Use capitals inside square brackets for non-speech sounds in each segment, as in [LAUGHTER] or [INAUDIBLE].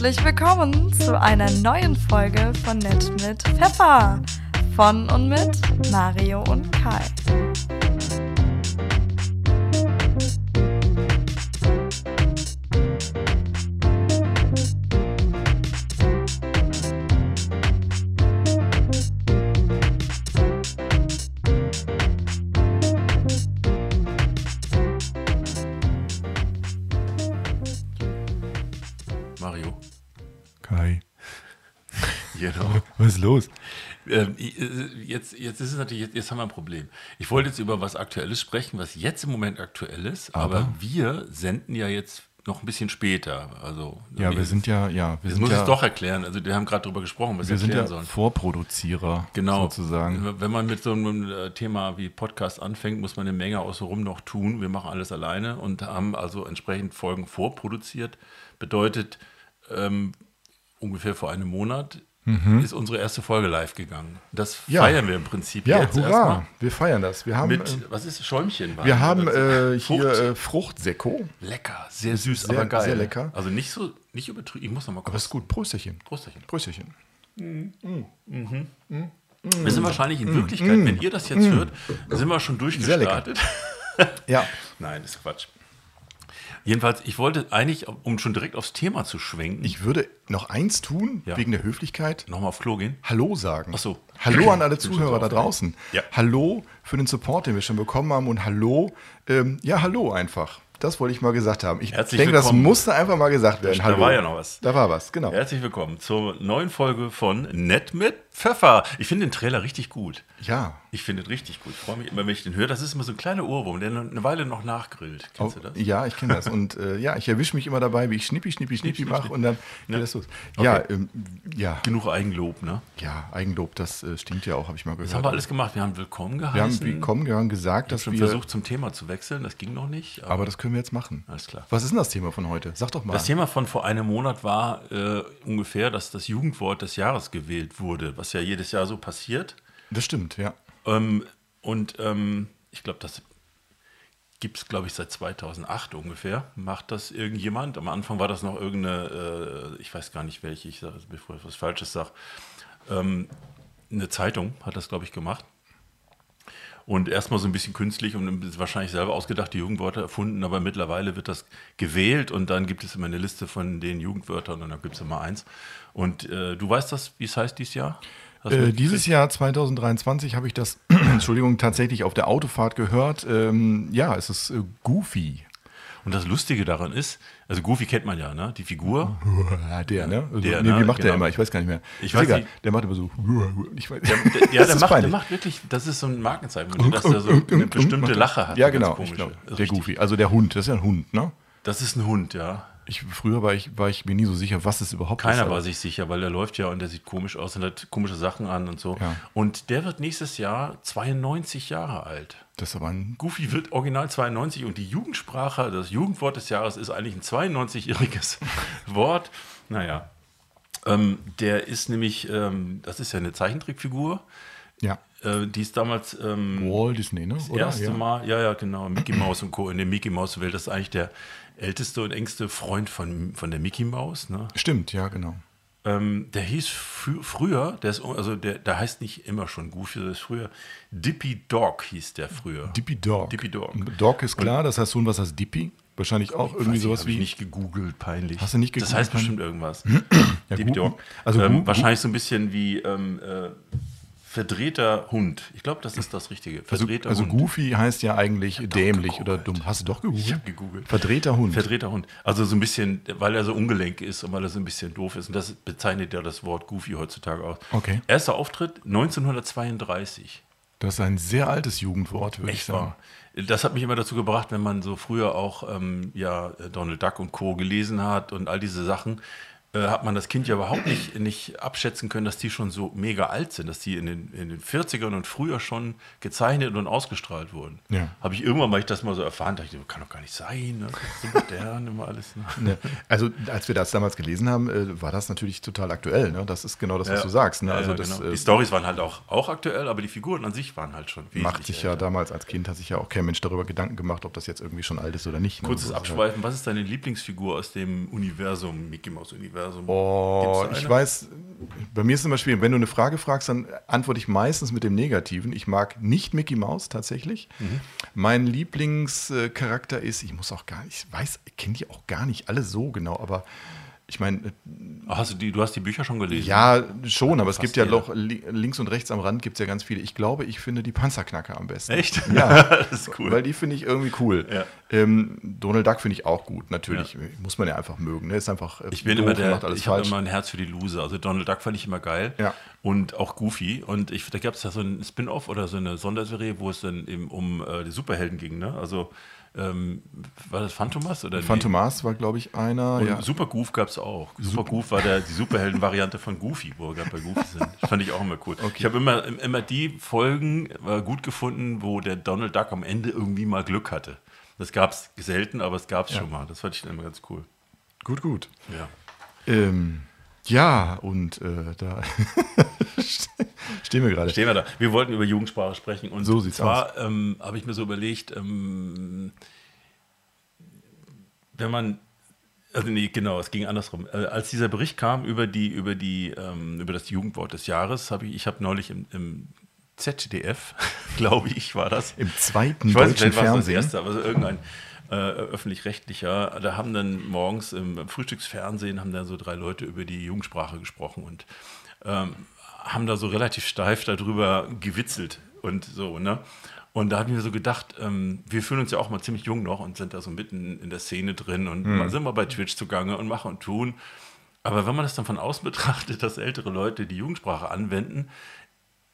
Herzlich willkommen zu einer neuen Folge von Nett mit Pfeffer. Von und mit Mario und Kai. Ist los? Ähm, äh, jetzt, jetzt ist es natürlich, jetzt, jetzt haben wir ein Problem. Ich wollte jetzt über was Aktuelles sprechen, was jetzt im Moment aktuell ist, aber, Aber? wir senden ja jetzt noch ein bisschen später. Also, Ja, wir sind ja, ja, wir sind muss ja, ich doch erklären. Also, wir haben gerade darüber gesprochen, was wir sind ja sollen. Vorproduzierer, Genau. sozusagen. Wenn man mit so einem äh, Thema wie Podcast anfängt, muss man eine Menge außenrum noch tun. Wir machen alles alleine und haben also entsprechend Folgen vorproduziert. Bedeutet, ähm, ungefähr vor einem Monat ist unsere erste Folge live gegangen. Das Ja. feiern wir im Prinzip Ja, jetzt hurra, erstmal. wir feiern das. Wir haben, Mit, äh, was ist Schäumchen? wir haben äh, Frucht. hier äh, Fruchtsekko. lecker, sehr süß, sehr- aber geil. sehr lecker. Also nicht so, nicht übertrieben. Ich muss noch mal Aber ist gut, Prösterchen. Prösterchen. Prösterchen. Wir sind wahrscheinlich in Wirklichkeit, wenn ihr das jetzt hört, sind wir schon Sehr lecker. durchgestartet. Ja, [LAUGHS] Nein, das ist Quatsch. Jedenfalls, ich wollte eigentlich, um schon direkt aufs Thema zu schwenken, ich würde noch eins tun, Ja. wegen der Höflichkeit. nochmal auf Klo gehen. Hallo sagen. Ach so. Hallo [CLEARS THROAT] an alle Zuhörer da draußen. Ja. Hallo für den Support, den wir schon bekommen haben. Und hallo, ähm, ja, hallo einfach. Das wollte ich mal gesagt haben. Ich Herzlich denke, das willkommen. musste einfach mal gesagt werden. Da hallo. war ja noch was. Da war was, genau. Herzlich willkommen zur neuen Folge von Nett mit Pfeffer. Ich finde den Trailer richtig gut. Ja. Ich finde ihn richtig gut. Ich freue mich immer, wenn ich den höre. Das ist immer so ein kleiner Ohrwurm, der eine Weile noch nachgrillt. Kennst du das? Oh, Ja, ich kenne das. Und äh, ja, ich erwische mich immer dabei, wie ich schnippi, schnippi, schnippi schnipp, mache und dann Ja. das los. Ja, Okay. ähm, ja, Genug Eigenlob, ne? ja, Eigenlob, das äh, stimmt ja auch, habe ich mal gehört. Das haben wir alles gemacht. Wir haben willkommen geheißen. Wir haben willkommen haben gesagt, dass schon wir. versucht, zum Thema zu wechseln. Das ging noch nicht. aber das können wir jetzt machen. Alles klar. Was ist denn das Thema von heute? Sag doch mal. Das Thema von vor einem Monat war äh, ungefähr, dass das Jugendwort des Jahres gewählt wurde, was ja jedes Jahr so passiert. das stimmt, ja. Ähm, und ähm, ich glaube, das gibt es, glaube ich, seit 2008 ungefähr. Macht das irgendjemand? Am Anfang war das noch irgendeine, äh, ich weiß gar nicht welche, ich sage, bevor ich was Falsches sage, ähm, eine Zeitung hat das, glaube ich, gemacht. Und erstmal so ein bisschen künstlich und wahrscheinlich selber ausgedachte Jugendwörter erfunden, aber mittlerweile wird das gewählt und dann gibt es immer eine Liste von den Jugendwörtern und dann gibt es immer eins. Und äh, du weißt das, wie es heißt dieses Jahr? Äh, dieses Jahr 2023 habe ich das, [CLEARS THROAT] Entschuldigung, tatsächlich auf der Autofahrt gehört. Ähm, ja, es ist äh, Goofy. Und das Lustige daran ist, also Goofy kennt man ja, ne? Die Figur. [LAUGHS] Der, ne? Also, Der, nee, ne? wie macht der Genau. immer? Ich weiß gar nicht mehr. Ich weiß egal. Der macht immer so. [LAUGHS] Ich weiß, Der, ja, Das der macht, der macht wirklich, das ist so ein Markenzeichen, dass der so [LAUGHS] eine bestimmte Lache hat. Ja, genau. glaub, der richtig. Goofy. Also der Hund. Das ist ja ein Hund, ne? Das ist ein Hund, ja. Ich, früher war ich, war ich mir nie so sicher, was es überhaupt ist. Keiner war sich sicher, weil der läuft ja und der sieht komisch aus und hat komische Sachen an und so. Ja. Und der wird nächstes Jahr 92 Jahre alt. Das ist aber ein. Goofy wird original 92 und die Jugendsprache, das Jugendwort des Jahres ist eigentlich ein 92-jähriges [LAUGHS] Wort. Naja, ähm, der ist nämlich, ähm, das ist ja eine Zeichentrickfigur, Ja. äh, die ist damals ähm, Walt Disney, ne? das Oder? erste ja. Mal, ja, ja, genau, Mickey Mouse und Co. in der Mickey Mouse Welt. Das ist eigentlich der älteste und engste Freund von, von der Mickey Mouse. Ne? Stimmt, ja, genau. Ähm, der hieß frü früher, der ist, also der, der heißt nicht immer schon Goofy, der ist früher Dippy Dog hieß der früher. Dippy Dog. Dippy Dog. Dog ist klar, das heißt Sohn, was heißt Dippy? Wahrscheinlich auch irgendwie ich, sowas hab ich wie. nicht gegoogelt, peinlich. Hast du nicht Das gegoogelt, heißt peinlich? bestimmt irgendwas. [CLEARS THROAT] Ja, Dippy Dog. also ähm, wahrscheinlich so ein bisschen wie ähm, äh, verdrehter Hund. Ich glaube, das ist das Richtige. Also, Verdrehter also Hund. Goofy heißt ja eigentlich dämlich oder dumm. Hast du doch gegoogelt? Ich habe gegoogelt. Verdrehter Hund. Verdrehter Hund. Also so ein bisschen, weil er so ungelenk ist und weil er so ein bisschen doof ist. Und das bezeichnet ja das Wort Goofy heutzutage auch. Okay. Erster Auftritt 1932. das ist ein sehr altes Jugendwort, würde ich sagen. Das hat mich immer dazu gebracht, wenn man so früher auch ähm, ja, Donald Duck und Co. gelesen hat und all diese Sachen, hat man das Kind ja überhaupt nicht, nicht abschätzen können, dass die schon so mega alt sind, dass die in den, in den 40ern und früher schon gezeichnet und ausgestrahlt wurden. Ja. Habe ich irgendwann mal ich das mal so erfahren, dachte ich, kann doch gar nicht sein, ne? so modern immer alles. Ne? Ne, Also, als wir das damals gelesen haben, äh, war das natürlich total aktuell. Ne? Das ist genau das, was Ja. du sagst. Ne? Ja, Also, ja, das genau. äh, Die Stories waren halt auch, auch aktuell, aber die Figuren an sich waren halt schon macht wesentlich sich ja damals als Kind, hat sich ja auch kein Mensch darüber Gedanken gemacht, ob das jetzt irgendwie schon alt ist oder nicht. Ne? Kurzes halt- Abschweifen, was ist deine Lieblingsfigur aus dem Universum, Mickey Mouse Universum? Universum? Oh, ich weiß, bei mir ist es immer schwierig. Wenn du eine Frage fragst, dann antworte ich meistens mit dem Negativen. Ich mag nicht Mickey Mouse tatsächlich. Mhm. Mein Lieblingscharakter ist, ich muss auch gar nicht, ich weiß, ich kenne die auch gar nicht alle so genau, aber ich meine, äh, Ach, hast du, die, du hast die Bücher schon gelesen? ja, schon, aber es Fast gibt ja jeder. noch li- links und rechts am Rand gibt es ja ganz viele. Ich glaube, ich finde die Panzerknacker am besten. Echt? [LAUGHS] Ja, das ist cool. Weil die finde ich irgendwie cool. Ja. Ähm, Donald Duck finde ich auch gut, natürlich. Muss man ja einfach mögen. Ne? Ist einfach äh, Ich bin immer der, macht alles ich habe immer ein Herz für die Loser. Also Donald Duck fand ich immer geil. Ja. Und auch Goofy. Und ich, da gab es ja so ein Spin-off oder so eine Sonderserie, wo es dann eben um äh, die Superhelden ging. Ne? Also ähm, war das Phantomas? Oder nee? Phantomas war, glaube ich, einer. Und Ja. Super Goof gab es auch. Super Goof war der, die Superhelden-Variante von Goofy, wo wir gerade bei Goofy sind. Das fand ich auch immer cool. Ich habe immer, immer die Folgen äh, gut gefunden, wo der Donald Duck am Ende irgendwie mal Glück hatte. Das gab es selten, aber es gab es schon mal. Das fand ich dann immer ganz cool. Gut, gut. Ja. Ähm, ja, und äh, da [LAUGHS] stehen wir gerade. Stehen wir da. Wir wollten über Jugendsprache sprechen und So sieht's zwar ähm, habe ich mir so überlegt, ähm, wenn man also nee, genau, es ging andersrum. Äh, als dieser Bericht kam über die über die ähm, über das Jugendwort des Jahres, habe ich ich habe neulich im, im ZDF, [LAUGHS] glaube ich, war das. Im zweiten Ich weiß deutschen war es das Fernsehen. erste, aber so irgendein äh, öffentlich-rechtlicher, da haben dann morgens im Frühstücksfernsehen haben da so drei Leute über die Jugendsprache gesprochen und ähm, haben da so relativ steif darüber gewitzelt und so, ne? Und da habe ich mir so gedacht, ähm, wir fühlen uns ja auch mal ziemlich jung noch und sind da so mitten in der Szene drin und Mhm. mal sind wir bei Twitch zugange und machen und tun. Aber wenn man das dann von außen [LAUGHS] betrachtet, dass ältere Leute die Jugendsprache anwenden,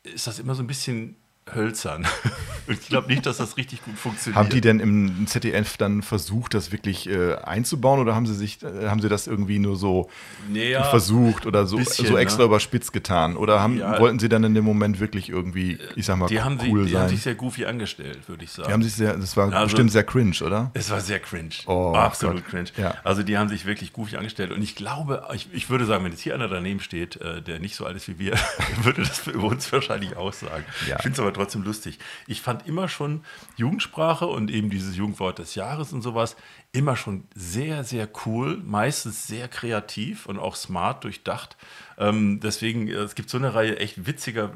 ist das immer so ein bisschen hölzern. [LAUGHS] Und ich glaube nicht, dass das richtig gut funktioniert. Haben die denn im ZDF dann versucht, das wirklich äh, einzubauen oder haben sie sich, äh, haben sie das irgendwie nur so Nee, ja, versucht oder so, bisschen, so extra ne? überspitzt getan? Oder haben, Ja. wollten sie dann in dem Moment wirklich irgendwie, ich sag mal, die haben, cool sich, die sein? haben sich sehr goofy angestellt, würde ich sagen. die haben sich sehr, das war Also- bestimmt sehr cringe, oder? Es war sehr cringe. Oh, Absolut Gott. cringe. Ja. Also die haben sich wirklich goofy angestellt. Und ich glaube, ich, ich würde sagen, wenn jetzt hier einer daneben steht, äh, der nicht so alt ist wie wir, [LAUGHS] würde das für uns wahrscheinlich auch sagen. Ja. Ich finde es aber trotzdem lustig. Ich fand immer schon Jugendsprache und eben dieses Jugendwort des Jahres und sowas immer schon sehr, sehr cool, meistens sehr kreativ und auch smart durchdacht. Ähm, deswegen, es gibt so eine Reihe echt witziger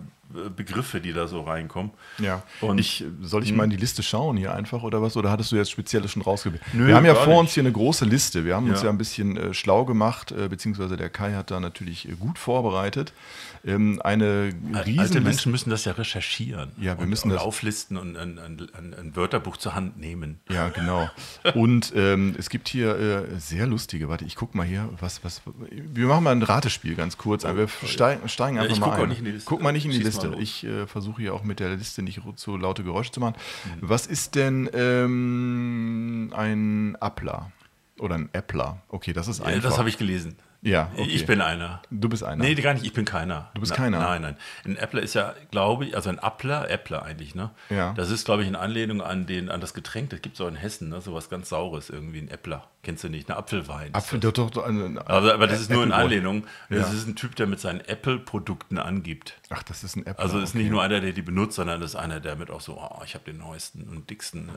Begriffe, die da so reinkommen. Ja. Und- ich, soll ich mal in die Liste schauen hier einfach oder was? Oder hattest du jetzt Spezielles schon rausgewählt? Nö, wir haben ja vor nicht. uns hier eine große Liste. Wir haben uns Ja. ja ein bisschen äh, schlau gemacht, äh, beziehungsweise der Kai hat da natürlich äh, gut vorbereitet. Ähm, eine Alte riesen Menschen müssen das ja recherchieren. Ja, wir und, müssen und das- auflisten und ein, ein, ein, ein Wörterbuch zur Hand nehmen. Ja, genau. Und ähm, es gibt hier äh, sehr lustige, warte, ich guck mal hier, was, was, wir machen mal ein Ratespiel ganz kurz. wir steigen, steigen Ja, einfach ich mal guck ein. nicht in die Liste. Guck mal nicht in die Schieß Liste. Ich äh, versuche hier auch mit der Liste nicht zu laute Geräusche zu machen. Mhm. Was ist denn ähm, ein Appler? Oder ein Appler? Okay, das ist Ja, einfach. das habe ich gelesen. Ja, okay. Ich bin einer. Du bist einer. Nee, gar nicht, ich bin keiner. Du bist Na- keiner? Nein, nein. Ein Appler ist ja, glaube ich, also ein Appler, Appler eigentlich, ne? Ja. Das ist, glaube ich, in Anlehnung an, den, an das Getränk, das gibt es auch in Hessen, ne? Sowas ganz Saures, irgendwie ein Äppler. Kennst du nicht? Ein Apfelwein. Apfel, doch, doch, ein- aber, aber das ist nur in Apple. Anlehnung. Das Ja. ist ein Typ, der mit seinen Apple-Produkten angibt. Ach, das ist ein Appler. Also ist okay. nicht nur einer, der die benutzt, sondern das ist einer, der mit auch so, oh, ich habe den neuesten und dicksten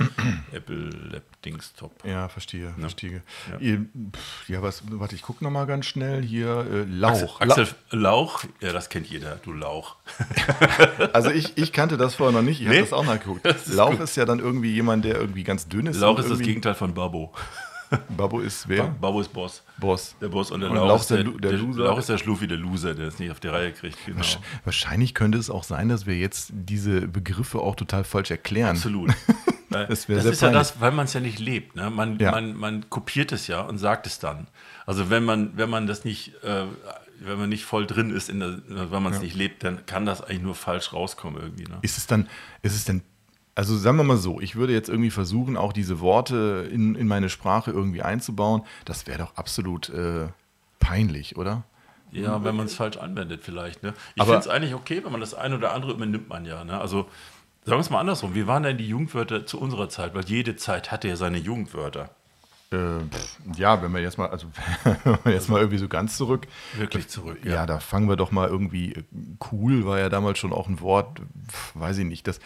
äh, [CLEARS THROAT] Apple Lab Dings Top. Ja, verstehe, verstehe. Ja. Ihr, pff, ja, was, warte, ich gucke noch mal ganz schnell hier. Äh, Lauch. Axel, Axel Lauch, ja, das kennt jeder, du Lauch. La- [LAUGHS] also ich, ich kannte das vorher noch nicht, ich Nee? habe das auch. [LAUGHS] Das ist Lauch gut. ist ja dann irgendwie jemand, der irgendwie ganz dünn ist. Lauch ist das Gegenteil von Babbo. [LAUGHS] Babbo ist wer? Babbo ist Boss. Boss. Der Boss und der Und Lauch, Lauch ist der, der der Loser. Lauch ist der Schluffi, der Loser, der es nicht auf die Reihe kriegt. Genau. Wahrscheinlich könnte es auch sein, dass wir jetzt diese Begriffe auch total falsch erklären. Absolut. [LAUGHS] Das das ist ja peinlich. das, weil man es ja nicht lebt. Ne? Man, Ja. man, man kopiert es ja und sagt es dann. Also wenn man, wenn man das nicht, äh, wenn man nicht voll drin ist, in der, wenn man es nicht lebt, dann kann das eigentlich nur falsch rauskommen irgendwie. Ne? Ist es dann, ist es denn, also sagen wir mal so, ich würde jetzt irgendwie versuchen, auch diese Worte in, in meine Sprache irgendwie einzubauen. Das wäre doch absolut äh, peinlich, oder? Ja, wenn man es falsch anwendet vielleicht. Ne? Ich finde es eigentlich okay, wenn man das eine oder andere übernimmt man ja. Ne? Also sagen wir es mal andersrum. Wie waren denn die Jugendwörter zu unserer Zeit? Weil jede Zeit hatte ja seine Jugendwörter. Äh, ja, wenn wir jetzt mal, also [LAUGHS] jetzt mal irgendwie so ganz zurück. Wirklich zurück. Ja. da fangen wir doch mal irgendwie. äh, Cool war ja damals schon auch ein Wort, weiß ich nicht. Das,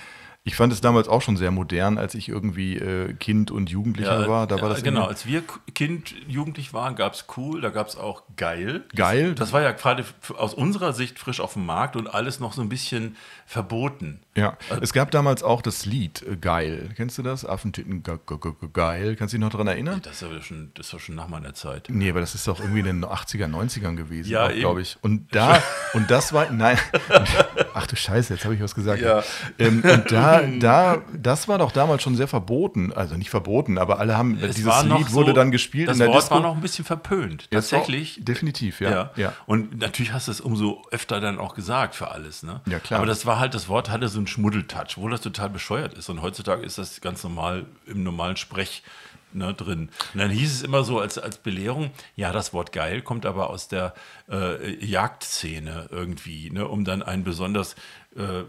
Ich fand es damals auch schon sehr modern, als ich irgendwie äh, Kind und Jugendlicher war. Da war ja, das genau, als wir Kind, Jugendlich waren, gab es cool, da gab es auch geil. Geil? Das, das war ja gerade aus unserer Sicht frisch auf dem Markt und alles noch so ein bisschen verboten. Ja, es gab damals auch das Lied äh, Geil. Kennst du das? Ge- Geil. Kannst du dich noch daran erinnern? Das aber schon, das war schon nach meiner Zeit. Nee, aber das ist doch irgendwie in den 80er, 90ern gewesen, Ja, glaube ich. Und da, [LAUGHS] und das war, nein, [LAUGHS] ach du Scheiße, jetzt habe ich was gesagt. Ja. Ähm, und da, [LAUGHS] da, das war doch damals schon sehr verboten. Also nicht verboten, aber alle haben, Es dieses war Lied wurde so- dann gespielt Das in der Wort Disco. war noch ein bisschen verpönt. Es war- Tatsächlich. Definitiv, ja. Ja. ja. Und natürlich hast du es umso öfter dann auch gesagt für alles. Ne? Ja, klar. Aber das war halt, das Wort hatte so einen Schmuddeltouch, obwohl das total bescheuert ist. Und heutzutage ist das ganz normal im normalen Sprech ne, drin. Und dann hieß es immer so als, als Belehrung, ja, das Wort geil kommt aber aus der äh, Jagdszene irgendwie, ne, um dann einen besonders äh,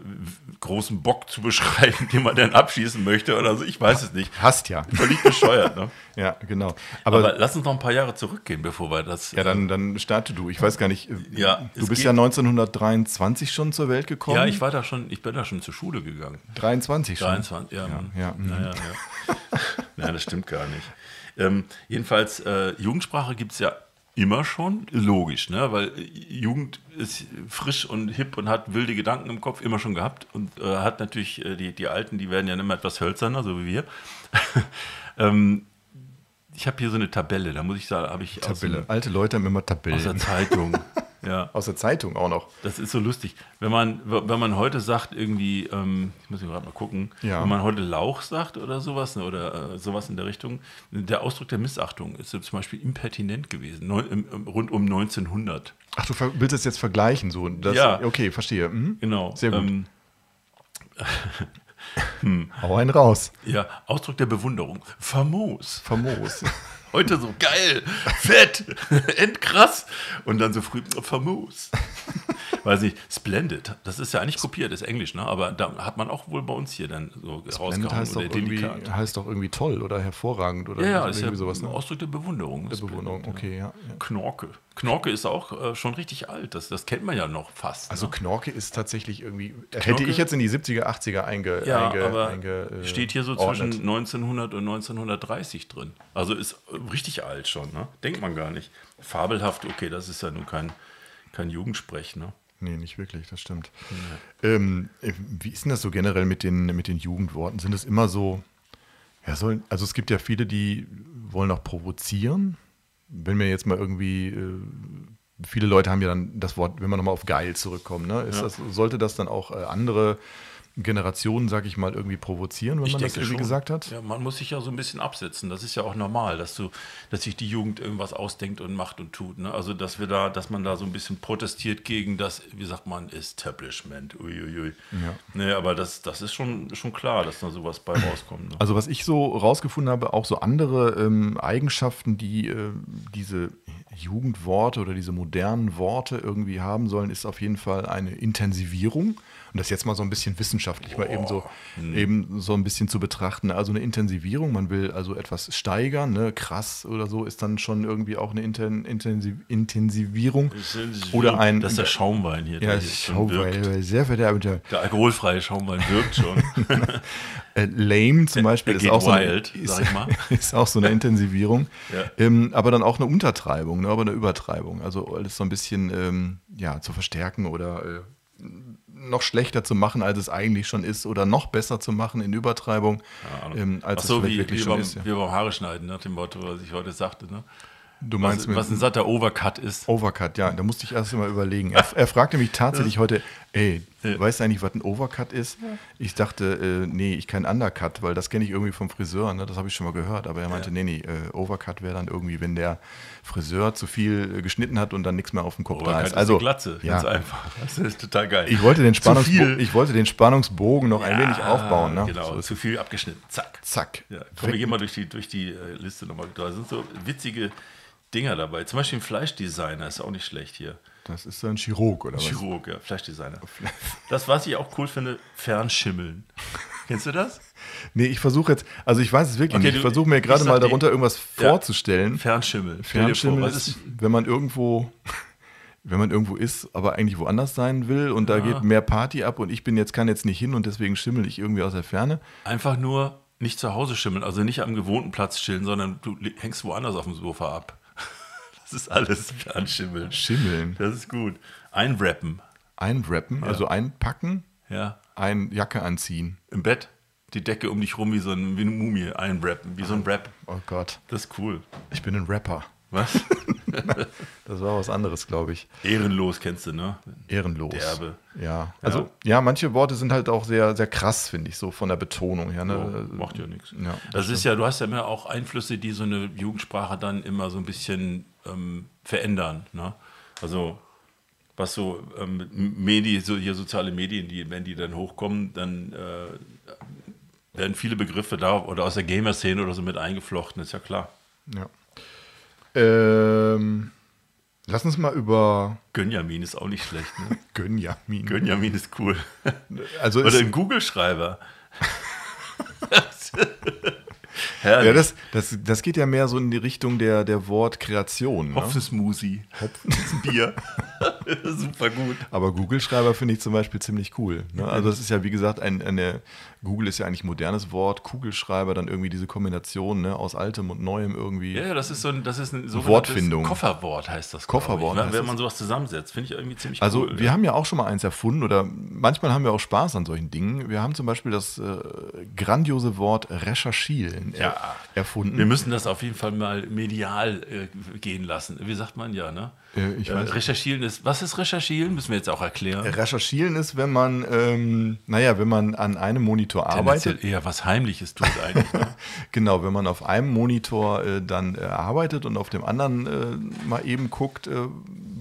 großen Bock zu beschreiben, [LAUGHS] den man dann abschießen möchte oder so. Ich weiß es nicht. Hast ja. Völlig bescheuert, ne? [LAUGHS] Ja, genau. Aber, Aber, lass uns noch ein paar Jahre zurückgehen, bevor wir das. ja, dann, dann starte du. Ich weiß gar nicht, äh, Ja, du bist geht- ja 1923 schon zur Welt gekommen. Ja, ich war da schon, ich bin da schon zur Schule gegangen. 23 schon. 23, ja. ja, mhm. Naja, ja. [LAUGHS] Nein, das stimmt gar nicht. Ähm, jedenfalls, äh, Jugendsprache gibt es ja immer schon, logisch, ne? weil äh, Jugend ist frisch und hip und hat wilde Gedanken im Kopf immer schon gehabt und äh, hat natürlich, äh, die, die Alten, die werden ja immer etwas hölzerner, so wie wir. [LAUGHS] ähm, ich habe hier so eine Tabelle, da muss ich sagen, habe ich aus, Tabelle. dem- Alte Leute haben immer aus der Tabellen. Zeitung. [LAUGHS] ja. Aus der Zeitung auch noch. Das ist so lustig. Wenn man, wenn man heute sagt, irgendwie, ähm, ich muss gerade mal gucken, Ja. wenn man heute Lauch sagt oder sowas, ne, oder äh, sowas in der Richtung, der Ausdruck der Missachtung ist zum Beispiel impertinent gewesen, neu, im, rund um 1900. Ach, du willst es jetzt vergleichen, so. Das, Ja. Okay, verstehe. Mhm. Genau. Sehr gut. Ähm, [LAUGHS] Hau einen raus. ja, Ausdruck der Bewunderung. Famos. Famos. [LAUGHS] Heute so geil, fett, [LAUGHS] endkrass. Und dann so früh famos. Weiß nicht, splendid. Das ist ja eigentlich kopiert, ist Englisch, ne? Aber da hat man auch wohl bei uns hier dann so rausgehauen. heißt doch, irgendwie, heißt doch irgendwie toll oder hervorragend oder Ja, ja, das ist ja irgendwie sowas. ein Ne? Ausdruck der Bewunderung. Der Bewunderung, okay, ja. ja. Knorke. Knorke ist auch äh, schon richtig alt. Das, das kennt man ja noch fast. Also ne? Knorke ist tatsächlich irgendwie, hätte ich jetzt in die 70er, 80er einge, ja, einge, aber einge, äh, steht hier so ordnet. zwischen 1900 und 1930 drin. Also ist äh, richtig alt schon. Ne? Denkt man gar nicht. Fabelhaft, okay, das ist ja nun kein, kein Jugendsprech. Ne? Nee, nicht wirklich, das stimmt. Ähm, äh, wie ist denn das so generell mit den, mit den Jugendworten? Sind es immer so, ja, sollen, also es gibt ja viele, die wollen auch provozieren. Wenn wir jetzt mal irgendwie, äh, viele Leute haben ja dann das Wort, wenn wir nochmal auf geil zurückkommen, ne? Ist Ja. das, sollte das dann auch äh, andere Generationen, sag ich mal, irgendwie provozieren, wenn man das irgendwie gesagt hat? Ja, man muss sich ja so ein bisschen absetzen. Das ist ja auch normal, dass du, dass sich die Jugend irgendwas ausdenkt und macht und tut. Ne? Also dass wir da, dass man da so ein bisschen protestiert gegen das, wie sagt man, Establishment. Uiuiui. Ja. Nee, aber das, das ist schon, schon klar, dass da sowas bei [CLEARS THROAT] rauskommt. Ne? Also was ich so rausgefunden habe, auch so andere ähm, Eigenschaften, die äh, diese Jugendworte oder diese modernen Worte irgendwie haben sollen, ist auf jeden Fall eine Intensivierung. Und das jetzt mal so ein bisschen wissenschaftlich mal eben so, eben so ein bisschen zu betrachten. Also eine Intensivierung, man will also etwas steigern, ne? krass oder so, ist dann schon irgendwie auch eine Inten Intensiv Intensivierung. Oder ein das ist der Schaumwein hier. ja, der hier schon schau, wirkt. weil sehr verderbt. Der alkoholfreie Schaumwein wirkt schon. [LAUGHS] Äh, lame zum Beispiel [LAUGHS] ist auch, so eine, wild, ist, ist auch so eine Intensivierung. Ja. ähm, aber dann auch eine Untertreibung, ne, aber eine Übertreibung. Also alles so ein bisschen ähm, ja, zu verstärken oder äh, noch schlechter zu machen, als es eigentlich schon ist, oder noch besser zu machen in Übertreibung, ähm, als Ach so, es wie, wirklich wie, schon beim, ist. Ja. wie beim Haare schneiden, nach dem Motto, was ich heute sagte. Ne? Du Was, meinst mit was ein satter Overcut ist. Overcut, ja, da musste ich erst mal überlegen. Er, er fragte mich tatsächlich heute, ey, Ja. weißt du eigentlich, was ein Overcut ist? Ich dachte, äh, nee, ich kein Undercut, weil das kenne ich irgendwie vom Friseur, ne? das habe ich schon mal gehört. Aber er meinte, Ja. nee, nee, äh, Overcut wäre dann irgendwie, wenn der Friseur zu viel äh, geschnitten hat und dann nichts mehr auf dem Kopf da Overcut ist. ist Also, eine Glatze, ganz ja, einfach. [LAUGHS] Das ist total geil. ich wollte, den Spannungsbo ich wollte den Spannungsbogen noch ein Ja, wenig aufbauen. Ne? Genau, So ist- zu viel abgeschnitten. Zack. zack. Ja, komm, wir gehen mal durch die, durch die äh, Liste nochmal. Da sind so witzige Dinger dabei. Zum Beispiel ein Fleischdesigner ist auch nicht schlecht hier. Das ist ein Chirurg, oder was? Chirurg, ja, Fleischdesigner. [LAUGHS] Das, was ich auch cool finde, Fernschimmeln. Kennst du das? Nee, ich versuche jetzt, also ich weiß es wirklich Okay, nicht. Ich versuche mir gerade mal darunter irgendwas Ja. vorzustellen. Fernschimmel. Fernschimmel vor, ist, wenn man irgendwo wenn man irgendwo ist, aber eigentlich woanders sein will und da Ja. geht mehr Party ab und ich bin jetzt, kann jetzt nicht hin und deswegen schimmel ich irgendwie aus der Ferne. Einfach nur nicht zu Hause schimmeln, also nicht am gewohnten Platz chillen, sondern du hängst woanders auf dem Sofa ab. Das ist alles an Schimmeln. Schimmeln. Das ist gut. Einwrappen, Einwrappen, also einpacken, ja. ein Jacke anziehen. Im Bett die Decke um dich rum wie so ein, wie eine Mumie einwrappen, wie so ein Wrap. Oh Gott, Das ist cool. ich bin ein Rapper. Was? [LAUGHS] Das war was anderes, glaube ich. Ehrenlos kennst du, ne? Ehrenlos. Derbe. Ja, also ja. manche Worte sind halt auch sehr, sehr krass, finde ich, so von der Betonung her. Ja, Ne? macht ja nichts. Ja, das ist ja, du hast ja immer auch Einflüsse, die so eine Jugendsprache dann immer so ein bisschen ähm, verändern. Ne? Also was so ähm, Medien, so hier soziale Medien, die, wenn die dann hochkommen, dann äh, werden viele Begriffe da oder aus der Gamer-Szene oder so mit eingeflochten, ist ja klar. Ja. Ähm, lass uns mal über Gönjamin ist auch nicht schlecht. Ne? [LAUGHS] Gönjamin. Gönjamin ist cool. also Oder ein Google-Schreiber. [LAUGHS] [LAUGHS] Herrlich. ja, das, das, das geht ja mehr so in die Richtung der, der Wortkreation. Ne? Hopfensmoothie. Bier. [LAUGHS] Super gut. Aber Google-Schreiber finde ich zum Beispiel ziemlich cool. Ne? Also das ist ja, wie gesagt, ein, eine, Google ist ja eigentlich ein modernes Wort, Kugelschreiber, dann irgendwie diese Kombination ne, aus Altem und Neuem irgendwie. Ja, ja, das ist so ein, das ist ein Wortfindung. Kofferwort heißt das. Kofferwort Ich, ne? Wenn man sowas zusammensetzt, finde ich irgendwie ziemlich Also cool. wir haben ja auch schon mal eins erfunden oder manchmal haben wir auch Spaß an solchen Dingen. Wir haben zum Beispiel das äh, grandiose Wort recherchieren Ja. er, erfunden. wir müssen das auf jeden Fall mal medial äh, gehen lassen. Wie sagt man ja, ne? Äh, ich weiß- recherchieren ist, was ist recherchieren? Müssen wir jetzt auch erklären. Recherchieren ist, wenn man, ähm, naja, wenn man an einem Monitor arbeitet. Tendenziell eher was Heimliches tut eigentlich. Ne? [LAUGHS] Genau, wenn man auf einem Monitor äh, dann äh, arbeitet und auf dem anderen äh, mal eben guckt, äh,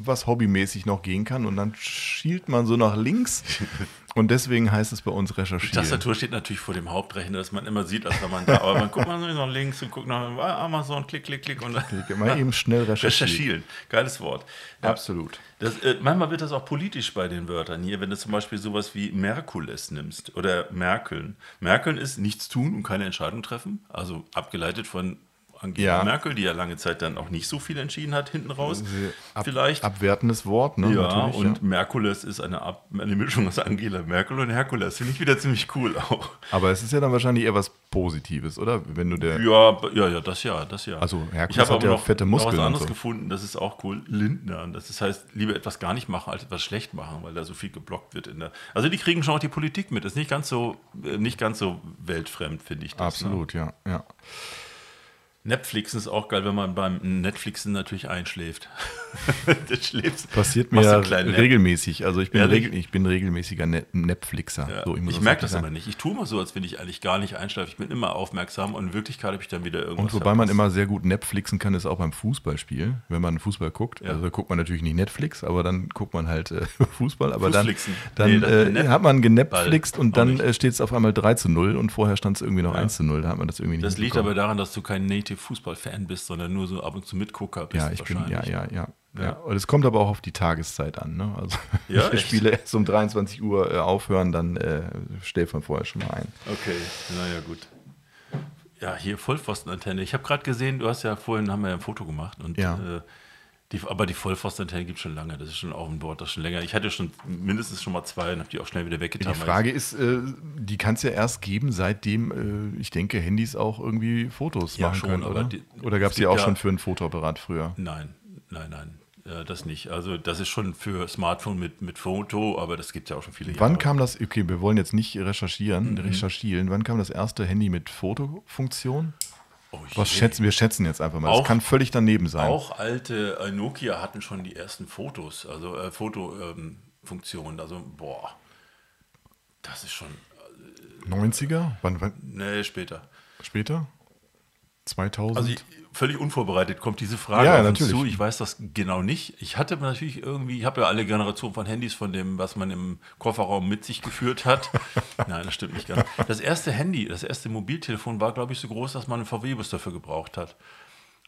was hobbymäßig noch gehen kann und dann schielt man so nach links [LAUGHS] und deswegen heißt es bei uns Die recherchieren. Tastatur steht natürlich vor dem Hauptrechner, dass man immer sieht, als wenn man da, aber man guckt mal so nach links und guckt nach Amazon, klick, klick, klick und dann Mal eben schnell [LAUGHS] recherchieren. recherchieren. Geiles Wort. Ja. Absolut. Das, äh, manchmal wird das auch politisch bei den Wörtern hier, wenn du zum Beispiel sowas wie Merkules nimmst oder Merkeln. Merkeln ist nichts tun und keine Entscheidung treffen, also abgeleitet von Angela Ja. Merkel, die ja lange Zeit dann auch nicht so viel entschieden hat hinten raus. Ab, Vielleicht. Abwertendes Wort, ne? ja, Natürlich, und Merkules ist eine, Ab eine Mischung aus Angela Merkel und Herkules. Finde ich wieder ziemlich cool auch. Aber es ist ja dann wahrscheinlich eher was Positives, oder? Wenn du der. Ja, ja, ja, das ja, das ja. Also Herkules ich habe hat ja noch, fette Muskeln noch was und anderes so. gefunden, das ist auch cool. Lindner. Das heißt, lieber etwas gar nicht machen, als etwas schlecht machen, weil da so viel geblockt wird in der. Also die kriegen schon auch die Politik mit. Das ist nicht ganz so, äh, nicht ganz so weltfremd, finde ich. Das, Absolut, ja, ja. Ne? Netflixen ist auch geil, wenn man beim Netflixen natürlich einschläft. [LAUGHS] das schläft. Passiert mir ja regelmäßig. Also ich bin, regel, ich bin regelmäßiger Ne- Netflixer. Ja, So, muss ich merke das sagen. aber nicht. Ich tue mal so, als wenn ich eigentlich gar nicht einschlafe. Ich bin immer aufmerksam und in Wirklichkeit habe ich dann wieder irgendwas. Und wobei man verpasst. immer sehr gut Netflixen kann, ist auch beim Fußballspiel. Wenn man Fußball guckt, Ja. also guckt man natürlich nicht Netflix, aber dann guckt man halt äh, [LAUGHS] Fußball. Aber dann, Fußflixen. dann Nee, das- äh, hat man genetflixt und dann äh, steht es auf einmal 3 zu 0 und vorher stand es irgendwie noch 1 zu 0. Da hat man das irgendwie nicht Das liegt aber daran, dass du kein Native-Fußball-Fan bist, sondern nur so ab und zu Mitgucker bist. Ja, ich bin, ja, ja, ja. Ja. Und es kommt aber auch auf die Tageszeit an. Ne? Also, [LAUGHS] Ja, wenn die? Spiele erst um 23 Uhr äh, aufhören, dann äh, stellt man vorher schon mal ein. Okay, naja, gut. Ja, hier Vollpfostenantenne. Ich habe gerade gesehen, du hast ja vorhin, haben wir ja ein Foto gemacht. Und, Ja. äh, die, aber die Vollpfostenantenne gibt es schon lange. Das ist schon auch ein Wort, das schon länger. Ich hatte schon mindestens schon mal zwei und habe die auch schnell wieder weggetan. Die Frage ist, äh, die kann es ja erst geben, seitdem, äh, ich denke, Handys auch irgendwie Fotos Ja, machen schon, können, oder? die- oder gab es die auch ja- schon für einen Fotoapparat früher? nein, nein, nein. Äh, das nicht. Also das ist schon für Smartphone mit, mit Foto, aber das gibt es ja auch schon viele Wann Jahre. kam das, okay, wir wollen jetzt nicht recherchieren, Mhm. recherchieren, wann kam das erste Handy mit Fotofunktion? Oh, Was schätzen, wir schätzen jetzt einfach mal. Auch- das kann völlig daneben sein. Auch alte äh, Nokia hatten schon die ersten Fotos, also äh, Fotofunktionen. also, boah, das ist schon, 90er? Wann, wann nee, später. später? 2000? Also völlig unvorbereitet kommt diese Frage Ja, natürlich. zu. Ich weiß das genau nicht. Ich hatte natürlich irgendwie, ich habe ja alle Generationen von Handys von dem, was man im Kofferraum mit sich geführt hat. [LAUGHS] Nein, das stimmt nicht ganz. Das erste Handy, das erste Mobiltelefon war, glaube ich, so groß, dass man einen VW-Bus dafür gebraucht hat.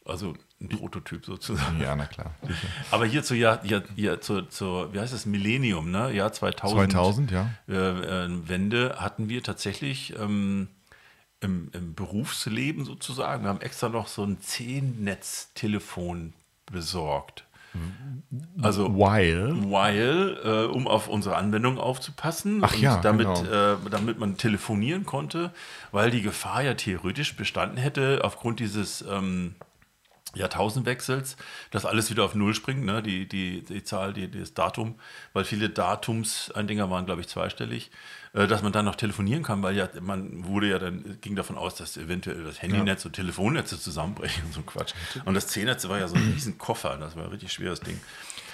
Also ein Prototyp sozusagen. ja, na klar. [LAUGHS] Aber hier zu Jahr, Jahr, Jahr zu, zu, wie heißt das, Millennium, ne? Jahr 2000. 2000, ja. Äh, äh, Wende hatten wir tatsächlich ähm, im, im Berufsleben sozusagen. Wir haben extra noch so ein 10-Netz-Telefon besorgt. Also While. While, äh, um auf unsere Anwendung aufzupassen Ach und ja, damit, genau. äh, damit man telefonieren konnte, weil die Gefahr ja theoretisch bestanden hätte, aufgrund dieses ähm, Jahrtausendwechsels, dass alles wieder auf Null springt, ne? die, die, die Zahl, die, das Datum, weil viele Datumseindinger waren, glaube ich, zweistellig, äh, dass man dann noch telefonieren kann, weil ja, man wurde ja dann, ging davon aus, dass eventuell das Handynetz und Telefonnetze zusammenbrechen und so ein Quatsch. Und das C-Netz war ja so ein riesen Koffer, das war ein richtig schweres Ding.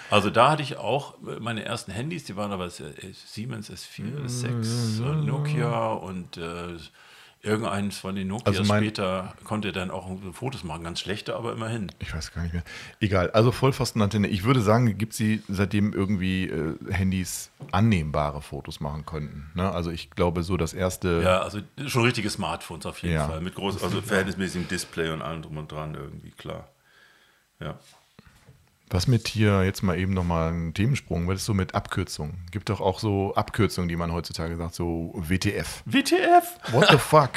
Also da hatte ich auch meine ersten Handys, die waren aber Siemens S4, S6, äh, Nokia und äh, irgendeins von den Nokias Also mein- später konnte dann auch Fotos machen, ganz schlechte, aber immerhin. Ich weiß gar nicht mehr. Egal, also Vollpfostenantenne. Ich würde sagen, gibt sie seitdem irgendwie äh, Handys annehmbare Fotos machen konnten. Ne? Also ich glaube, so das erste. Ja, also schon richtige Smartphones auf jeden Ja. Fall. Mit groß, also verhältnismäßigem Display und allem drum und dran irgendwie, klar. Ja. Was mit hier jetzt mal eben nochmal einen Themensprung, was ist so mit Abkürzungen? Gibt doch auch so Abkürzungen, die man heutzutage sagt, so WTF. WTF? [LAUGHS] What the fuck?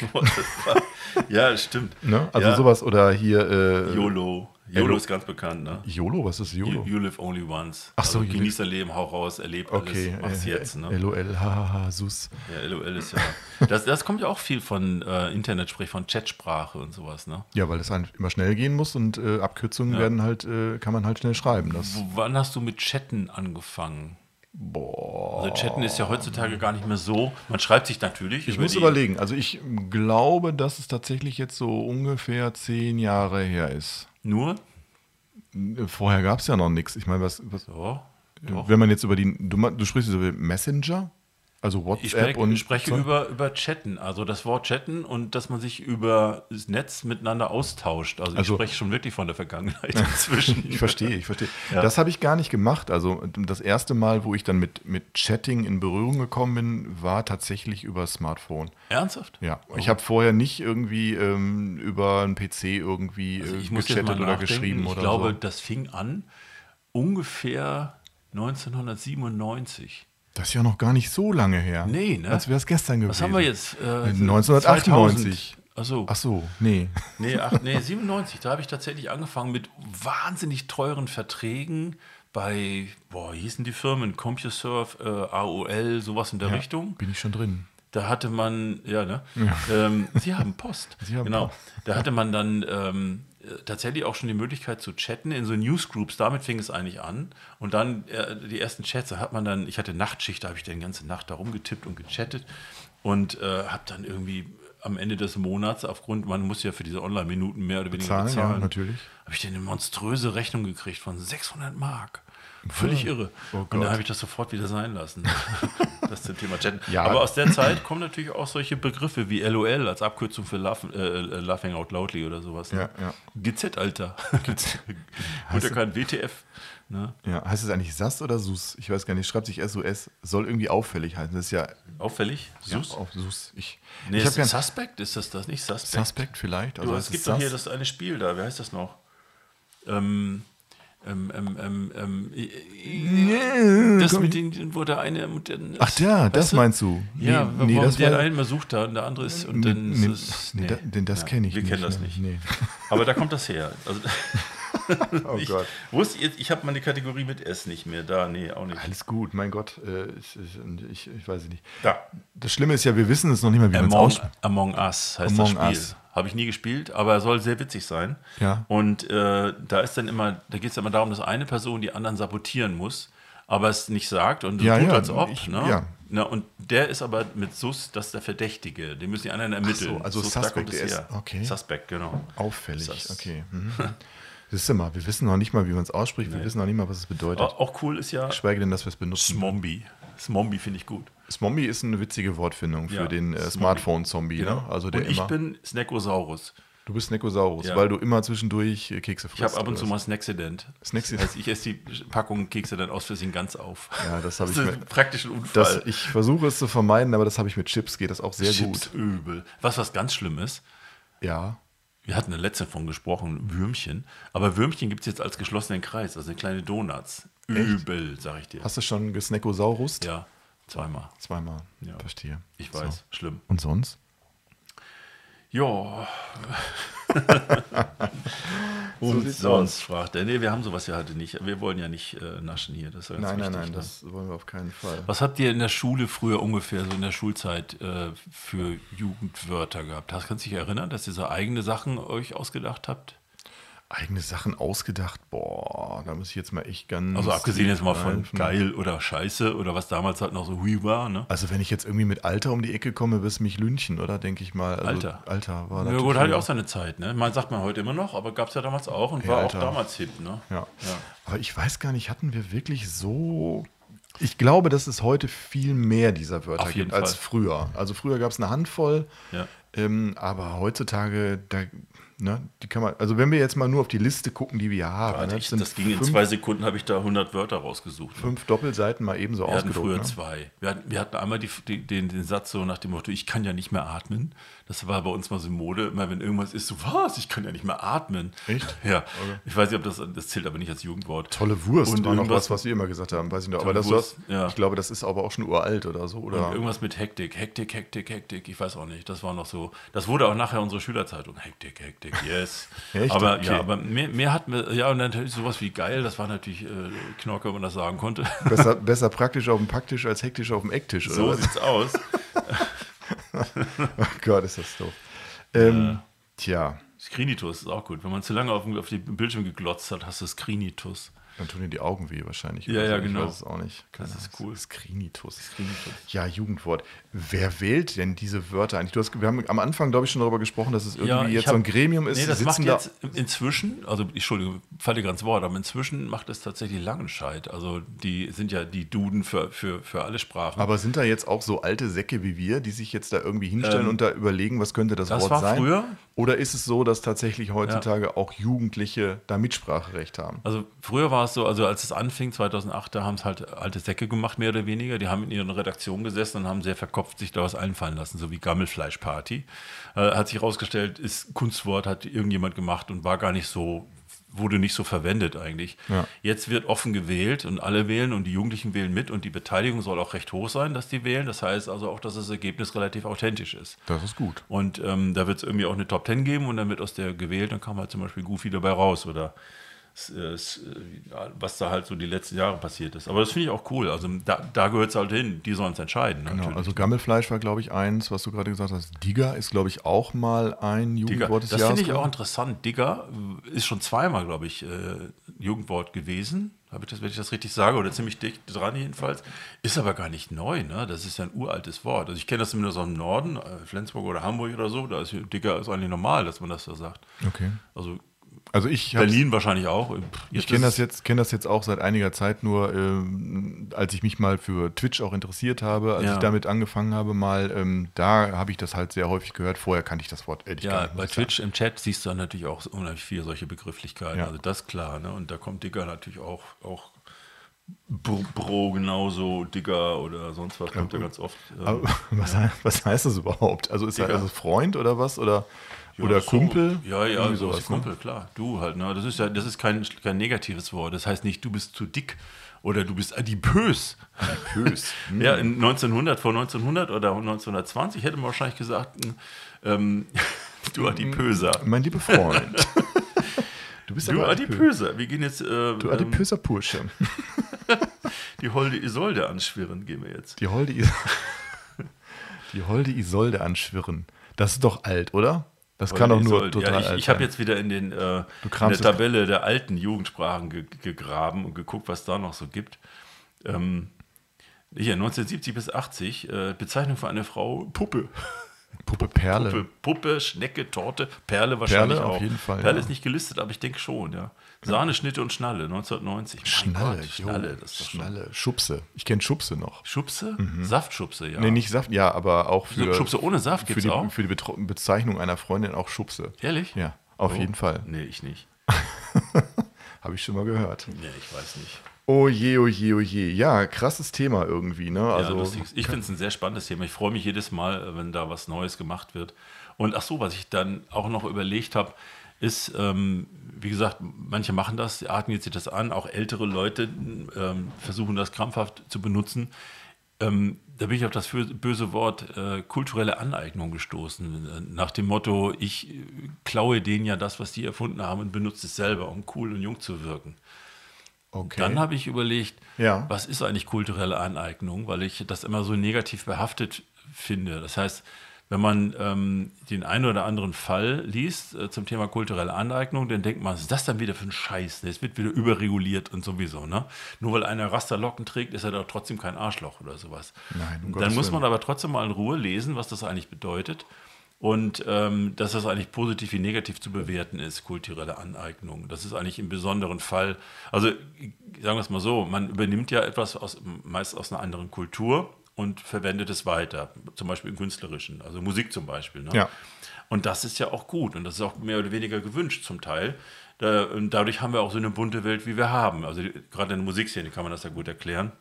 ja, stimmt. ne? Also ja. sowas oder hier. Äh, YOLO. YOLO ist ganz bekannt, ne? YOLO, was ist You, YOLO? you live only once. Ach so, also, you genieß dein Leben, hau raus, erleb Okay, alles, mach's äh, jetzt. Ne? LOL, hahaha, sus. Ja, LOL ist ja. [LAUGHS] Das, das kommt ja auch viel von äh, Internet, sprich von Chatsprache und sowas, ne? Ja, weil es immer schnell gehen muss und äh, Abkürzungen werden halt, äh, kann man halt schnell schreiben. Das, W wann hast du mit Chatten angefangen? Boah. Also Chatten ist ja heutzutage gar nicht mehr so. Man schreibt sich natürlich. ich über muss überlegen. Also ich glaube, dass es tatsächlich jetzt so ungefähr zehn Jahre her ist. Nur? Vorher gab es ja noch nichts. Ich meine, was, was So. Wenn man jetzt über die, du, du sprichst über Messenger, also Ich WhatsApp spreche, und ich spreche über, über Chatten, also das Wort Chatten und dass man sich über das Netz miteinander austauscht. Also, Also- ich spreche schon wirklich von der Vergangenheit [LAUGHS] inzwischen. Ich verstehe, ich verstehe. Ja. Das habe ich gar nicht gemacht. Also das erste Mal, wo ich dann mit, mit Chatting in Berührung gekommen bin, war tatsächlich über Smartphone. Ernsthaft? Ja, ich habe vorher nicht irgendwie ähm, über einen PC irgendwie Also äh, ich gechattet oder geschrieben Ich oder glaube, so. das fing an ungefähr 1997. Das ist ja noch gar nicht so lange her. Nee, ne? Als wäre es gestern gewesen. Was haben wir jetzt? Äh, 1998. Achso. Ach so, nee. Nee, ach, nee, 97. Da habe ich tatsächlich angefangen mit wahnsinnig teuren Verträgen bei, boah, wie hießen die Firmen? CompuServe, äh, AOL, sowas in der Ja, Richtung. Bin ich schon drin. Da hatte man, ja, ne? Ähm, Sie haben Post. [LAUGHS] Sie haben genau. Post. Da hatte man dann ähm, äh, tatsächlich auch schon die Möglichkeit zu chatten in so Newsgroups. Damit fing es eigentlich an. Und dann äh, die ersten Chats, da hat man dann, ich hatte Nachtschicht, da habe ich die ganze Nacht da rumgetippt und gechattet und äh, habe dann irgendwie am Ende des Monats, aufgrund, man muss ja für diese Online-Minuten mehr oder weniger Zahlen, bezahlen, ja, natürlich. habe ich dann eine monströse Rechnung gekriegt von 600 Mark. Völlig irre. Oh und dann habe ich das sofort wieder sein lassen. [LAUGHS] das zum Thema Chatten. Ja. Aber aus der Zeit kommen natürlich auch solche Begriffe wie LOL als Abkürzung für Laugh, äh, Laughing Out Loudly oder sowas. Ne? Ja, ja. GZ, Alter. Gut, er kann WTF. Ne? Ja, heißt es eigentlich SAS oder SUS? Ich weiß gar nicht. Schreibt sich SUS. Soll irgendwie auffällig heißen. Das ist ja Auffällig? ja, Sus? auf SUS. Ich, nee, ich ist ja Suspect? Ist das das nicht? Suspect? Suspect vielleicht. Also du, es gibt doch hier das eine Spiel da. Wie heißt das noch? Ähm, ähm, ähm, ähm, ähm, äh, das mit den, wo der eine. den- Ach ja, das du? meinst du. Ja, nee, nee, das der war, eine mal sucht da und der andere ist. Und nee, dann nee, ist es. nee, da- denn das Ja, kenne ich Wir nicht. kennen das ne? nicht. Nee. Aber da kommt das her. Also, [LAUGHS] [LAUGHS] Oh ich Gott. wusste jetzt, ich habe meine Kategorie mit S nicht mehr. Da, nee, auch nicht. Alles gut, mein Gott. Äh, ich, ich, ich, ich weiß es nicht. Da. Das Schlimme ist ja, wir wissen es noch nicht mal, wie man es Among, ausspricht. Among Us heißt Among das Spiel. Us. Habe ich nie gespielt, aber soll sehr witzig sein. Ja. Und äh, da ist dann immer, da geht es immer darum, dass eine Person die anderen sabotieren muss, aber es nicht sagt und Ja, tut, ja, als ob. ich- ne? ja. Na, und der ist aber mit Sus, das ist der Verdächtige. Den müssen die anderen ermitteln. so, also Sus, Suspect, ist- her. okay. Suspect, genau. Auffällig, Sus. okay. Mhm. [LAUGHS] Siehst du mal, wir wissen noch nicht mal, wie man es ausspricht. Wir wissen noch nicht mal, was es bedeutet. Auch, auch cool ist ja Geschweige denn, dass wir es benutzen. Smombi. Smombi finde ich gut. Smombi ist eine witzige Wortfindung für Ja, den äh. Smartphone-Zombie. Ne? Also der und ich immer, bin Snackosaurus. du bist Nekosaurus, Ja. weil du immer zwischendurch äh, Kekse frisst. Ich habe ab und zu mal Snacksident. Snacksident. Das heißt, ich esse die Packung Kekse dann aus Versehen ganz auf. Ja, das habe Das ich ist mir- ein praktischer Unfall. Das, ich versuche es zu vermeiden, aber das habe ich mit Chips, geht das auch sehr Chips gut. übel. Was was ganz schlimm ist, Ja. Wir hatten eine letzte von gesprochen, Würmchen. Aber Würmchen gibt es jetzt als geschlossenen Kreis, also kleine Donuts. Übel, sag ich dir. Hast du schon gesnackosaurus? Ja, zweimal. Zweimal. Ja. Verstehe. Ich weiß, schlimm. Und sonst? Ja, [LAUGHS] Und sieht's sonst fragt er. Nee, wir haben sowas ja heute nicht. Wir wollen ja nicht äh, naschen hier. Das ist ja ganz Nein, nein, wichtig, nein, ne? das wollen wir auf keinen Fall. Was habt ihr in der Schule früher ungefähr, so in der Schulzeit, äh, für Jugendwörter gehabt? Hast, kannst du dich erinnern, dass ihr so eigene Sachen euch ausgedacht habt? Eigene Sachen ausgedacht, boah, da muss ich jetzt mal echt ganz. Also abgesehen jetzt mal von greifen. geil oder scheiße oder was damals halt noch so hui war, ne? Also wenn ich jetzt irgendwie mit Alter um die Ecke komme, wirst du mich lünchen, oder? Denke ich mal. Also, Alter. Alter war Ja natürlich gut, hat ja auch seine Zeit, ne? Man sagt man heute immer noch, aber gab es ja damals auch und Ja, war auch Alter. damals hip, ne? Ja. Ja. Aber ich weiß gar nicht, hatten wir wirklich so. Ich glaube, dass es heute viel mehr dieser Wörter gibt als Fall. früher. Also früher gab es eine Handvoll, Ja. Ähm, aber heutzutage, da, ne, die kann man, also wenn wir jetzt mal nur auf die Liste gucken, die wir haben, Warte, ne, ich, das ging in fünf, zwei Sekunden, habe ich da 100 Wörter rausgesucht. Ne? fünf Doppelseiten mal eben so Wir hatten früher Ne? zwei. Wir hatten, wir hatten einmal die, die, den, den Satz so nach dem Motto, ich kann ja nicht mehr atmen. Das war bei uns mal so Mode. Immer wenn irgendwas ist, so was, ich kann ja nicht mehr atmen. Echt? Ja. Ich weiß nicht, ob das, das zählt aber nicht als Jugendwort. Tolle Wurst Und war noch was, was wir immer gesagt haben, weiß ich noch. Aber das Wurst, war, ja. ich glaube, das ist aber auch schon uralt oder so. Oder? Und irgendwas mit Hektik, Hektik, Hektik, Hektik, ich weiß auch nicht. Das war noch so. Das wurde auch nachher unsere Schülerzeitung. Hektik, Hektik, yes. [LAUGHS] Echt? Aber Okay. ja, aber mehr, mehr hatten wir, ja, und dann natürlich sowas wie geil, das war natürlich äh, Knorke, wenn man das sagen konnte. [LAUGHS] besser, besser praktisch auf dem Packtisch als hektisch auf dem Ecktisch. Oder So was? sieht's aus. [LAUGHS] Oh Gott, ist das doof. Ähm, Tja, Skrinitus ist auch gut. Wenn man zu lange auf, dem- auf die Bildschirm geglotzt hat, hast du Skrinitus. Dann tun dir die Augen weh wahrscheinlich. Ja, ja, genau. Ich weiß es auch nicht. Das ist cool. Skrinitus. Skrinitus. Ja, Jugendwort. Wer wählt denn diese Wörter eigentlich? Du hast, wir haben am Anfang, glaube ich, schon darüber gesprochen, dass es irgendwie ich jetzt hab- so ein Gremium ist. Nee, das macht da- jetzt inzwischen, also Entschuldigung, falle ganz Wort, aber inzwischen macht es tatsächlich Langenscheid. Also die sind ja die Duden für, für, für alle Sprachen. Aber sind da jetzt auch so alte Säcke wie wir, die sich jetzt da irgendwie hinstellen Ähm, und da überlegen, was könnte das, das Wort war sein? früher. Oder ist es so, dass tatsächlich heutzutage auch Jugendliche da Mitspracherecht haben? Also früher war es so, also als es anfing, 2008, da haben es halt alte Säcke gemacht, mehr oder weniger. Die haben in ihren Redaktionen gesessen und haben sehr verkopft sich da was einfallen lassen, so wie Gammelfleischparty. Äh, hat sich herausgestellt, ist Kunstwort, hat irgendjemand gemacht und war gar nicht so, wurde nicht so verwendet eigentlich. Ja. Jetzt wird offen gewählt und alle wählen und die Jugendlichen wählen mit und die Beteiligung soll auch recht hoch sein, dass die wählen. Das heißt also auch, dass das Ergebnis relativ authentisch ist. Das ist gut. Und ähm, da wird es irgendwie auch eine Top 10 geben und dann wird aus der gewählt, dann kam halt zum Beispiel Goofy dabei raus oder was da halt so die letzten Jahre passiert ist. Aber das finde ich auch cool. Also da, da gehört es halt hin, die sollen es entscheiden. Genau, natürlich. also Gammelfleisch war, glaube ich, eins, was du gerade gesagt hast. Digger ist, glaube ich, auch mal ein Digger. Jugendwort des Das Jahres. finde ich auch interessant. Digger äh, ist schon zweimal, glaube ich, äh, Jugendwort gewesen. Habe ich das, wenn ich das richtig sage, oder ziemlich dicht dran jedenfalls. Ist aber gar nicht neu, ne? Das ist ja ein uraltes Wort. Also ich kenne das zumindest aus dem Norden, äh, Flensburg oder Hamburg oder so. Da ist Digger ist eigentlich normal, dass man das so sagt. Okay. Also Also ich Berlin wahrscheinlich auch. Ich kenne das jetzt, kenne das jetzt auch seit einiger Zeit nur, ähm, als ich mich mal für Twitch auch interessiert habe, als Ja. ich damit angefangen habe, mal, ähm, da habe ich das halt sehr häufig gehört. Vorher kannte ich das Wort ehrlich Ja, bei ich sagen. Twitch im Chat siehst du dann natürlich auch unheimlich viele solche Begrifflichkeiten. Ja. Also das ist klar, ne? Und da kommt Digger natürlich auch, auch Bro, Bro genauso, Digger oder sonst was kommt ja, ganz oft. ähm, [LAUGHS] was, he- was heißt das überhaupt? Also ist das Digga. also Freund oder was? Oder, ja, oder so. Kumpel? Ja, ja, so sowas, ist Kumpel, klar. Du halt, ne? Das ist ja, das ist kein, kein negatives Wort. Das heißt nicht, du bist zu dick oder du bist adipös. Adipös. [LAUGHS] Hm. Ja, in 1900, vor 1900 oder 1920 hätte man wahrscheinlich gesagt, ähm, [LAUGHS] du Adipöser. Mein lieber Freund. [LAUGHS] Du bist Du. Adipöser. Wir gehen jetzt äh, Du ähm, adipöser Pursche. die holde Isolde anschwirren, gehen wir jetzt. Die holde, Is die holde Isolde anschwirren. Das ist doch alt, oder? Das kann doch nur Isolde. total ja, ich, alt ich habe jetzt wieder in, den, äh, in der Tabelle der alten Jugendsprachen ge gegraben und geguckt, was da noch so gibt. Ähm, hier, 1970 bis 80, äh, Bezeichnung für eine Frau, Puppe. [LAUGHS] Puppe Perle. Puppe, Puppe, Schnecke, Torte, Perle wahrscheinlich Perle auf auch. jeden Fall, Perle ja. ist nicht gelistet, aber ich denke schon, ja. Sahne, Schnitte und Schnalle, 1990. Mein Schnalle, Gott, Schnalle, das ist doch schon. Schnalle. Schubse. Ich kenne Schubse noch. Schubse? Saftschubse, ja. Nee, nicht Saft, ja, aber auch für, Schubse ohne Saft gibt's die, auch? für die Bezeichnung einer Freundin auch Schubse. Ehrlich? Ja, auf Oh. jeden Fall. Nee, ich nicht. [LAUGHS] Habe ich schon mal gehört. Nee, ich weiß nicht. Oh je, oh je, oh je. Ja, krasses Thema irgendwie, ne? Ja, Also, lustig. Ich finde es ein sehr spannendes Thema. Ich freue mich jedes Mal, äh, wenn da was Neues gemacht wird. Und ach so, was ich dann auch noch überlegt habe, ist, ähm, wie gesagt, manche machen das, atmen jetzt sich das an, auch ältere Leute ähm, versuchen das krampfhaft zu benutzen. Ähm, da bin ich auf das böse Wort äh, kulturelle Aneignung gestoßen. Nach dem Motto, ich äh, klaue denen ja das, was die erfunden haben und benutze es selber, um cool und jung zu wirken. Okay. Dann habe ich überlegt, ja. was ist eigentlich kulturelle Aneignung, weil ich das immer so negativ behaftet finde. Das heißt, wenn man ähm, den einen oder anderen Fall liest äh, zum Thema kulturelle Aneignung, dann denkt man, was ist das dann wieder für ein Scheiß? Es wird wieder überreguliert und sowieso. Ne? Nur weil einer Rasterlocken trägt, ist er doch trotzdem kein Arschloch oder sowas. Nein, um dann muss man aber trotzdem mal in Ruhe lesen, was das eigentlich bedeutet. Und ähm, dass das eigentlich positiv wie negativ zu bewerten ist, kulturelle Aneignung. Das ist eigentlich im besonderen Fall, also sagen wir es mal so, man übernimmt ja etwas aus, meist aus einer anderen Kultur und verwendet es weiter, zum Beispiel im Künstlerischen, also Musik zum Beispiel. Ne? Ja. Und das ist ja auch gut und das ist auch mehr oder weniger gewünscht zum Teil. Da, und dadurch haben wir auch so eine bunte Welt, wie wir haben. Also gerade in der Musikszene kann man das ja gut erklären.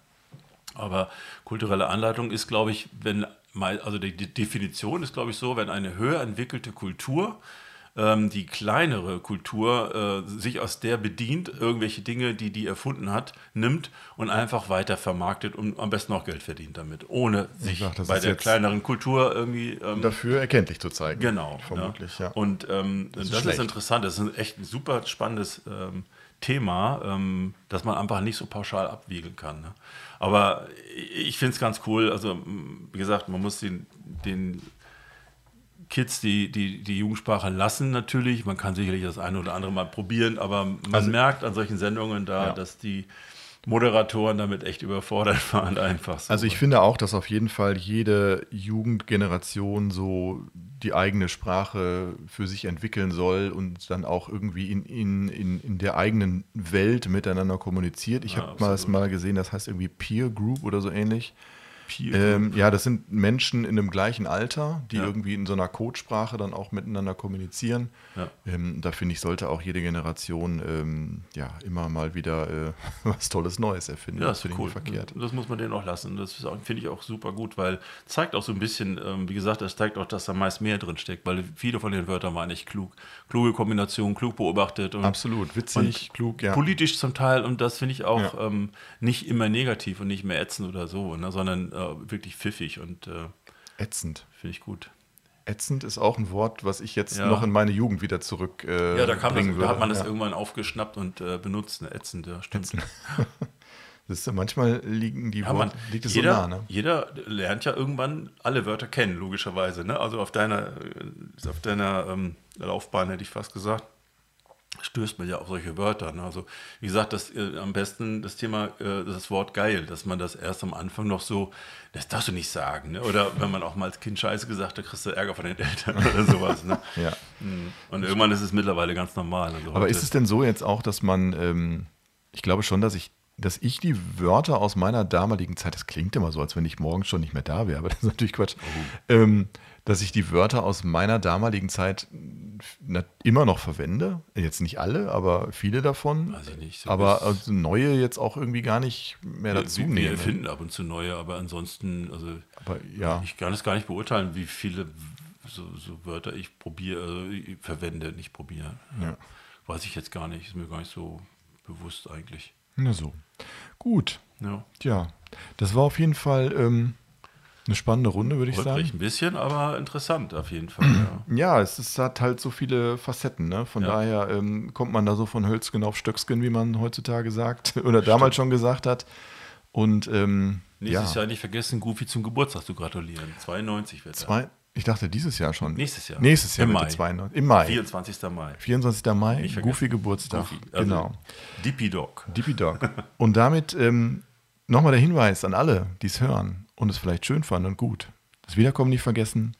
Aber kulturelle Anleitung ist, glaube ich, wenn, also die Definition ist, glaube ich, so, wenn eine höher entwickelte Kultur ähm, die kleinere Kultur äh, sich aus der bedient, irgendwelche Dinge, die die erfunden hat, nimmt und einfach weiter vermarktet und am besten auch Geld verdient damit, ohne sich sag, bei der kleineren Kultur irgendwie ähm, dafür erkenntlich zu zeigen. Genau, vermutlich, ja. ja. Und ähm, das, ist, das ist, interessant, das ist ein echt ein super spannendes ähm, Thema, ähm, dass man einfach nicht so pauschal abwiegeln kann. Ne? Aber ich finde es ganz cool. Also, wie gesagt, man muss den, den Kids die, die, die Jugendsprache lassen natürlich. Man kann sicherlich das eine oder andere mal probieren, aber man also, merkt an solchen Sendungen da, ja. dass die Moderatoren damit echt überfordert [LAUGHS] waren, einfach so. Also ich finde auch, dass auf jeden Fall jede Jugendgeneration so die eigene Sprache für sich entwickeln soll und dann auch irgendwie in, in, in, in der eigenen Welt miteinander kommuniziert. Ich ja, habe mal mal gesehen, das heißt irgendwie Peer Group oder so ähnlich. Ähm, ja, das sind Menschen in dem gleichen Alter, die ja. irgendwie in so einer Codesprache dann auch miteinander kommunizieren. Ja. Ähm, da finde ich, sollte auch jede Generation ähm, ja immer mal wieder äh, [LAUGHS] was Tolles Neues erfinden. Ja, das ist cool. verkehrt. Das muss man denen auch lassen. Das finde ich auch super gut, weil zeigt auch so ein bisschen, ähm, wie gesagt, das zeigt auch, dass da meist mehr drin steckt, weil viele von den Wörtern waren echt klug. Kluge Kombination, klug beobachtet. Und, Absolut, witzig, klug, ja. Politisch zum Teil und das finde ich auch ähm, nicht immer negativ und nicht mehr ätzend oder so, ne, sondern wirklich pfiffig und äh, ätzend. Finde ich gut. Ätzend ist auch ein Wort, was ich jetzt ja. noch in meine Jugend wieder zurück äh, Ja, da, kam das, da hat man das irgendwann aufgeschnappt und äh, benutzt. Ne? Ätzend, ja, stimmt. Ätzend. [LAUGHS] Das ist, manchmal liegen die ja, Worte, liegt es jeder, so nah. Ne? Jeder lernt ja irgendwann alle Wörter kennen, logischerweise. Ne? Also auf deiner, auf deiner ähm, Laufbahn hätte ich fast gesagt stößt man ja auf solche Wörter. Ne? Also wie gesagt, das äh, am besten das Thema, äh, das Wort geil, dass man das erst am Anfang noch so, das darfst du nicht sagen. Ne? Oder wenn man auch mal als Kind Scheiße gesagt hat, kriegst du Ärger von den [LAUGHS] Eltern oder sowas. Ne? ja. Mhm. Und irgendwann ist es mittlerweile ganz normal. Also Aber ist es denn so jetzt auch, dass man, ähm, ich glaube schon, dass ich dass ich die Wörter aus meiner damaligen Zeit, das klingt immer so, als wenn ich morgen schon nicht mehr da wäre, aber das ist natürlich Quatsch, oh. ähm, dass ich die Wörter aus meiner damaligen Zeit immer noch verwende. Jetzt nicht alle, aber viele davon. Weiß ich nicht. So aber also neue jetzt auch irgendwie gar nicht mehr ja, dazu nehmen. Wir erfinden ab und zu neue, aber ansonsten, also aber, ja. ich kann es gar nicht beurteilen, wie viele so, so Wörter ich probiere, also ich verwende, nicht probiere. Ja. Weiß ich jetzt gar nicht, ist mir gar nicht so bewusst eigentlich. Na so. Gut. Ja. Tja, das war auf jeden Fall ähm, eine spannende Runde, würde ich sagen. ein bisschen, aber interessant auf jeden Fall. Ja, [CLEARS THROAT] ja es ist, hat halt so viele Facetten. Ne? Von ja. daher ähm, kommt man da so von Hölzgen auf Stöcksken, wie man heutzutage sagt [LAUGHS] oder Stimmt. damals schon gesagt hat. Und ähm, nächstes ja. Jahr nicht vergessen, Goofy zum Geburtstag zu gratulieren. 92 wird Zwei, Ich dachte dieses Jahr schon. Nächstes Jahr. Nächstes Jahr im Mai. 92, Im Mai. 24. Mai. 24. Mai, Goofy Geburtstag. Goofy. Also genau. Dippy Dog. Dippy Dog. Und damit ähm, nochmal der Hinweis an alle, die es hören und es vielleicht schön fanden und gut. Das Wiederkommen nicht vergessen.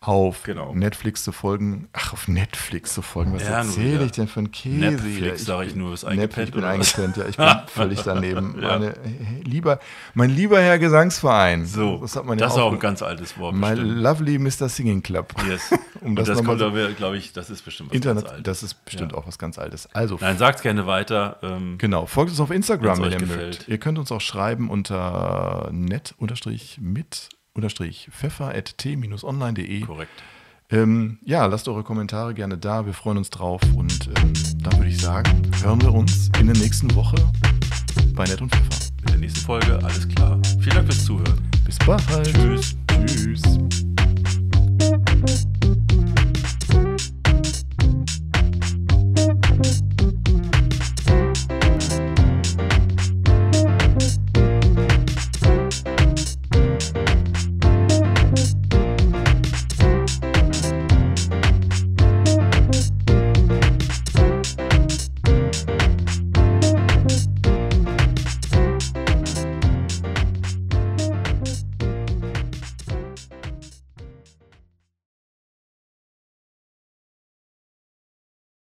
Auf genau. Netflix zu folgen. Ach, auf Netflix zu folgen. Was ja, erzähle ich denn für ein Käse? Netflix, sage ich nur, ist eingepennt. Ich bin eingepennt, ja. Ich bin [LAUGHS] völlig daneben. ja. Meine, lieber, mein lieber Herr Gesangsverein. So, das, hat man das ja ist auch ein ganz altes Wort. My bestimmt. lovely Mr. Singing Club. Yes. [LAUGHS] um das, das kommt, so, glaube ich, das ist bestimmt was Internet, ganz Altes. Das ist bestimmt ja. auch was ganz Altes. Also, Nein, sagt gerne weiter. Ähm, genau, folgt uns auf Instagram, wenn ihr mögt. Ihr könnt uns auch schreiben unter net-mit pfeffer.t-online.de. Korrekt. Ähm, ja, lasst eure Kommentare gerne da. Wir freuen uns drauf. Und ähm, dann würde ich sagen, hören wir uns in der nächsten Woche bei Nett und Pfeffer. mit der nächsten Folge. Alles klar. Vielen Dank fürs Zuhören. Bis bald. Tschüss. Tschüss.